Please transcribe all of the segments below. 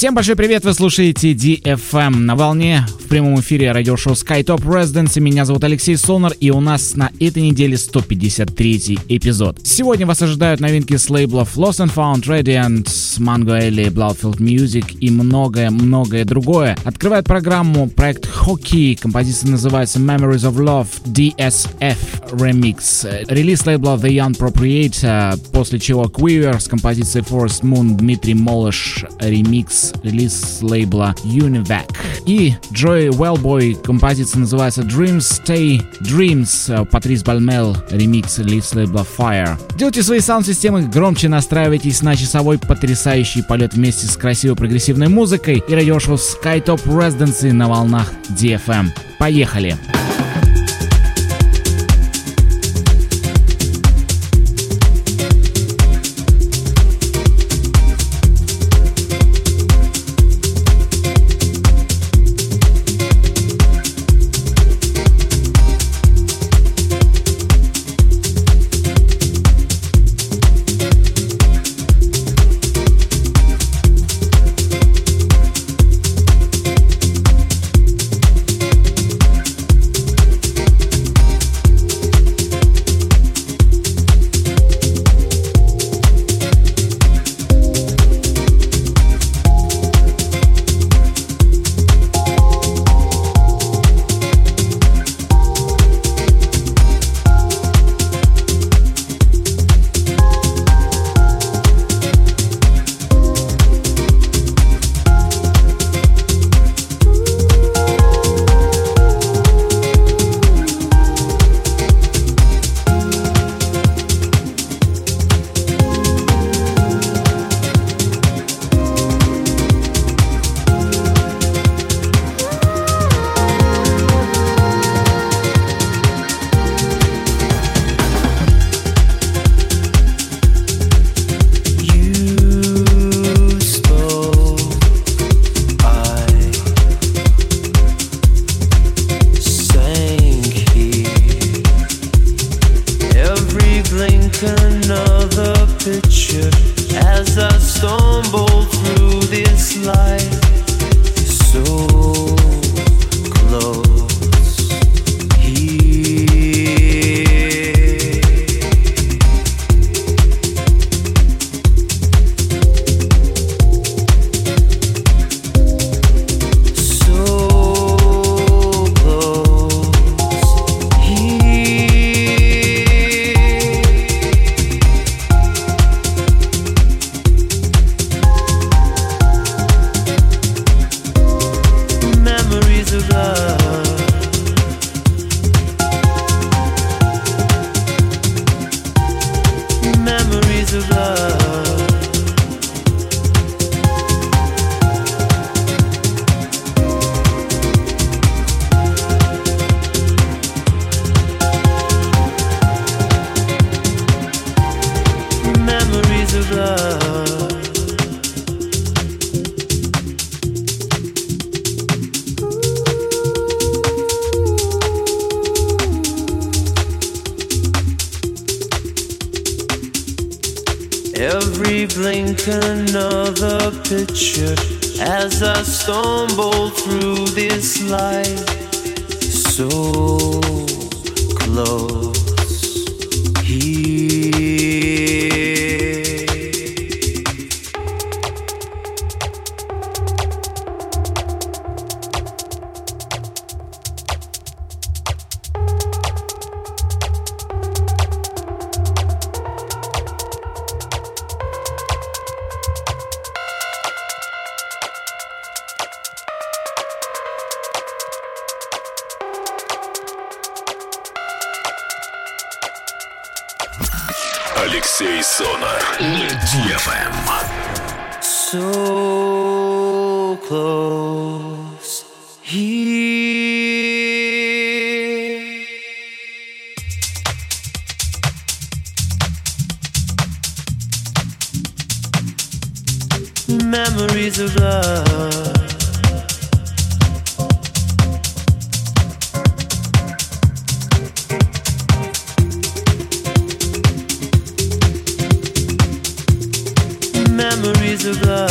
Всем большой привет, вы слушаете DFM на волне прямом эфире радиошоу SkyTop Residence. Меня зовут Алексей Солнер, и у нас на этой неделе 153 эпизод. Сегодня вас ожидают новинки с лейблов Lost and Found, Radiant, Mango Alley, Bloodfield Music и многое-многое другое. Открывает программу проект Hockey, композиция называется Memories of Love DSF Remix. Релиз лейбла The Young Propriator, после чего Quiver с композицией Forest Moon Дмитрий Молыш ремикс релиз лейбла Univac. И Joy Wellboy, композиция называется Dreams Stay Dreams, Патрис Бальмел, ремикс релиз лейбла Fire. Делайте свои саунд-системы громче, настраивайтесь на часовой потрясающий полет вместе с красивой прогрессивной музыкой и радиошоу SkyTop Residency на волнах DFM. Поехали! Поехали! Memories of love. memories of love.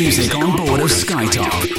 Music on board of Skytop.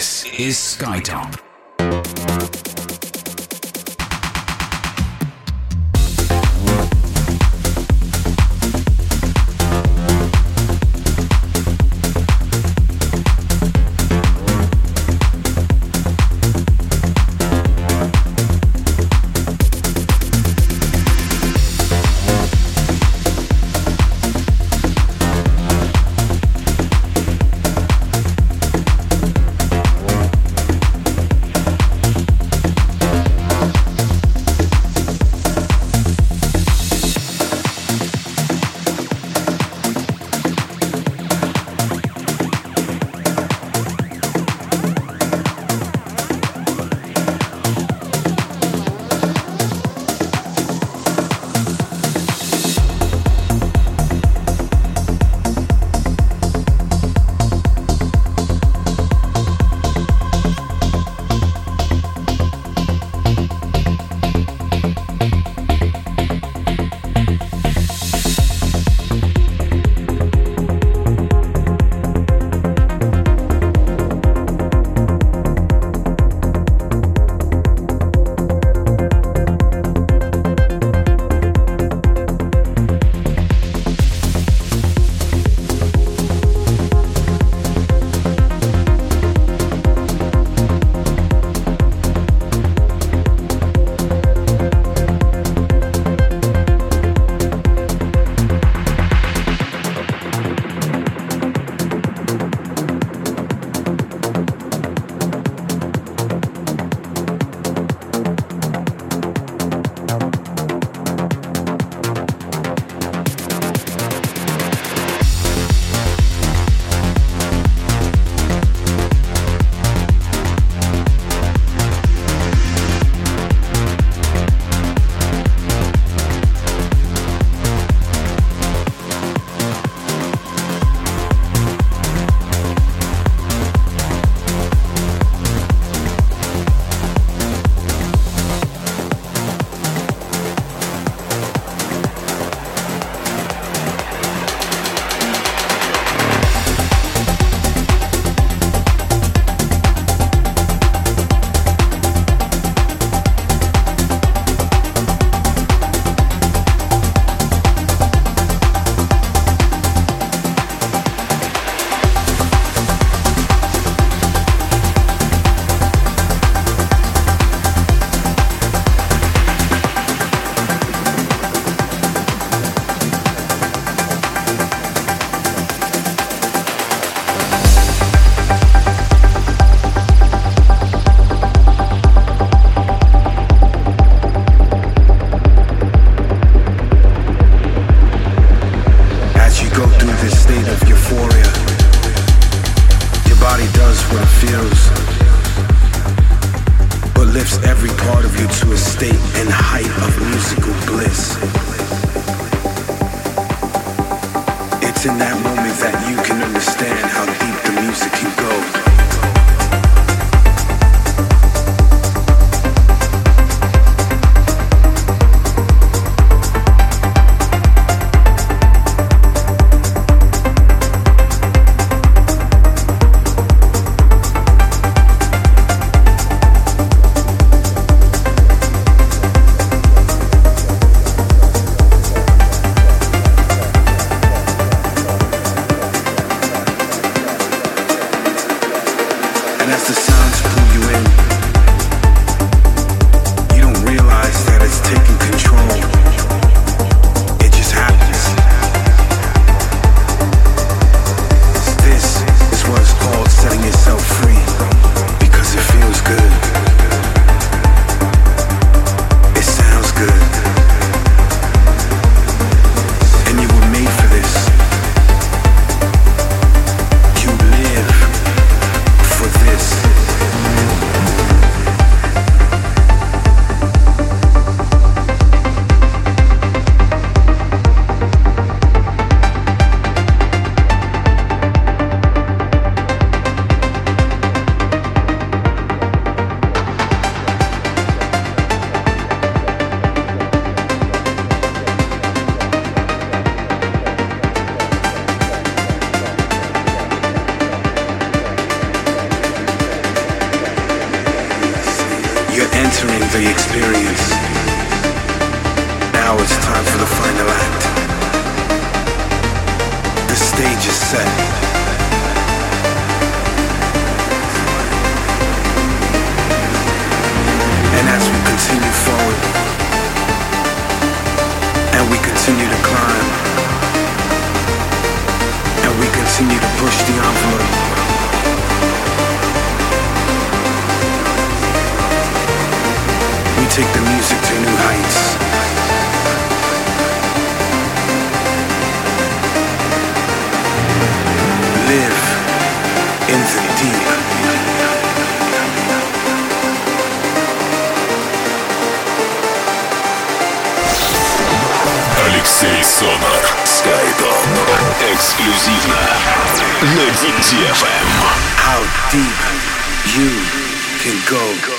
This is Skytop. Continue to climb, and we continue to push the envelope. We take the Эксклюзивно на DFM. How deep you can go.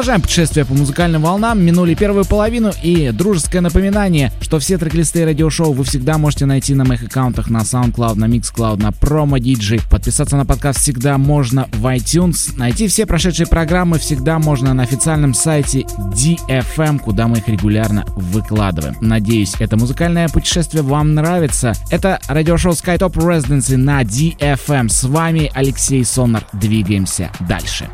Продолжаем путешествие по музыкальным волнам, минули первую половину и дружеское напоминание, что все трек-листы радиошоу вы всегда можете найти на моих аккаунтах на SoundCloud, на Mixcloud, на Promo DJ. Подписаться на подкаст всегда можно в iTunes. Найти все прошедшие программы всегда можно на официальном сайте DFM, куда мы их регулярно выкладываем. Надеюсь, это музыкальное путешествие вам нравится. Это радиошоу SkyTop Residency на DFM. С вами Алексей Сонар. Двигаемся дальше.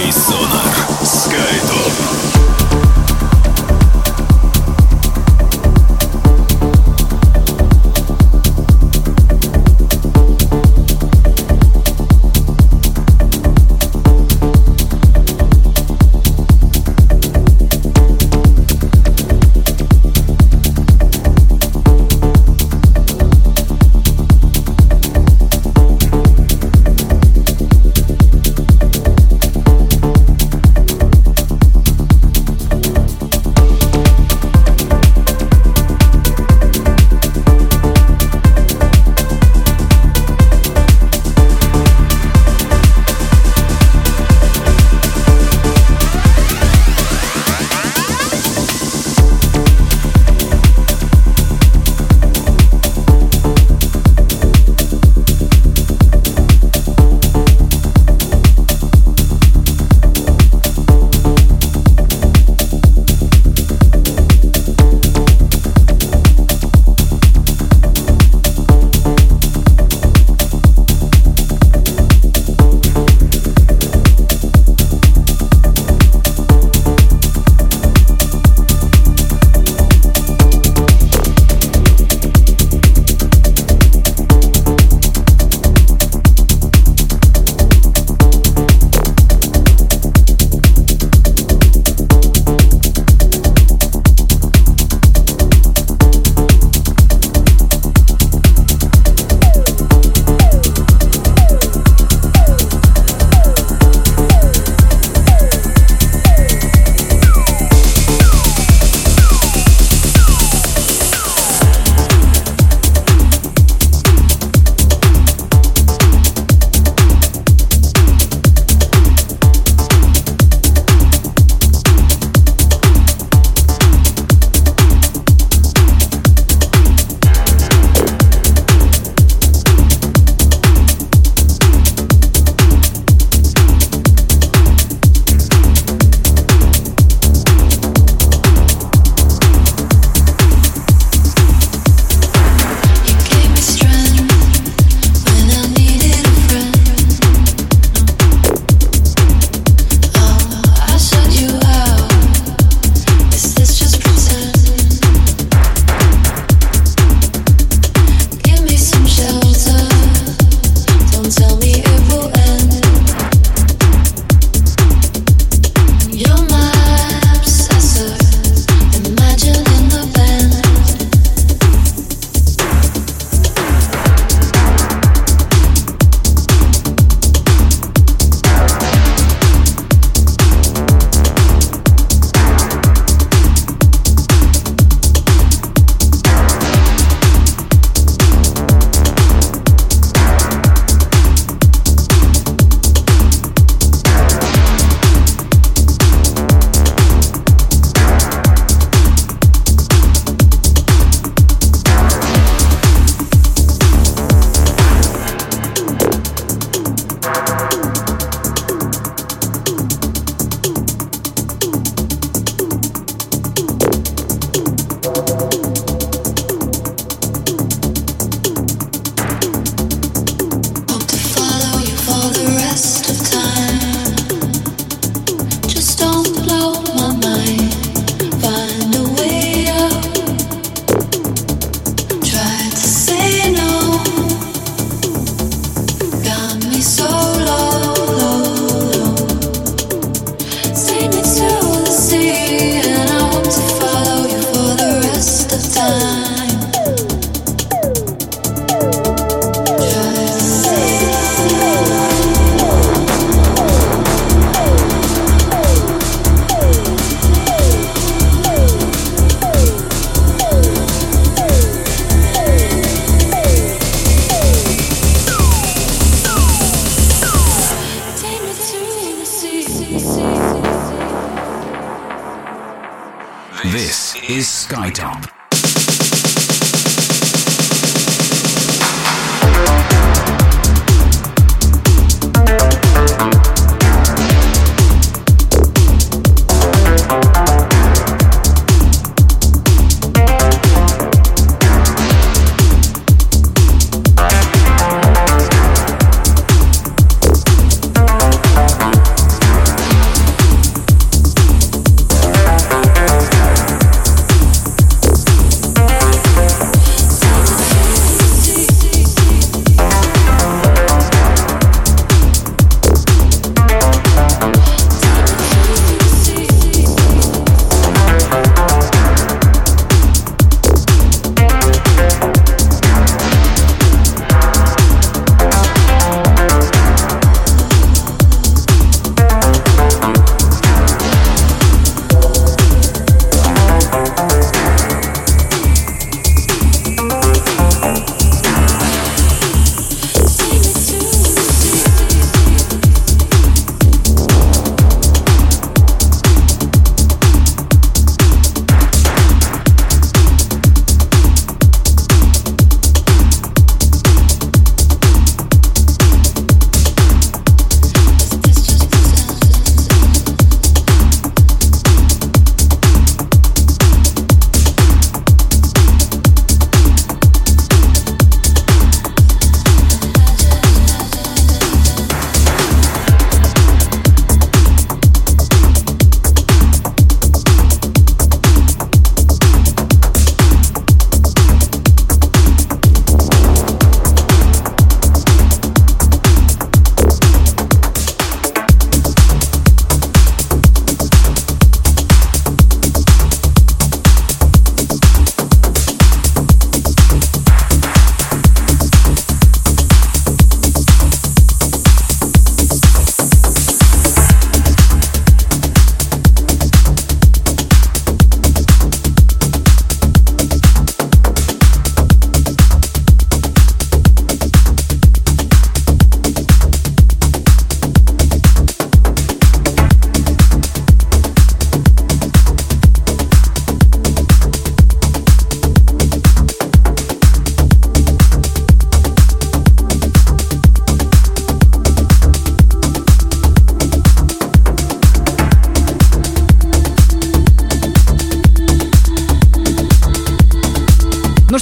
Алексей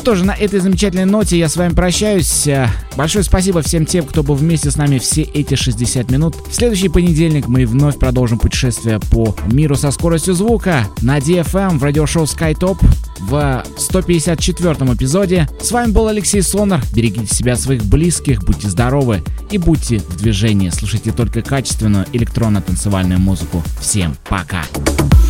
что же, на этой замечательной ноте я с вами прощаюсь. Э, большое спасибо всем тем, кто был вместе с нами все эти 60 минут. В следующий понедельник мы вновь продолжим путешествие по миру со скоростью звука на DFM в радиошоу SkyTop в 154 эпизоде. С вами был Алексей Сонар. Берегите себя, своих близких, будьте здоровы и будьте в движении. Слушайте только качественную электронно-танцевальную музыку. Всем пока! Ladies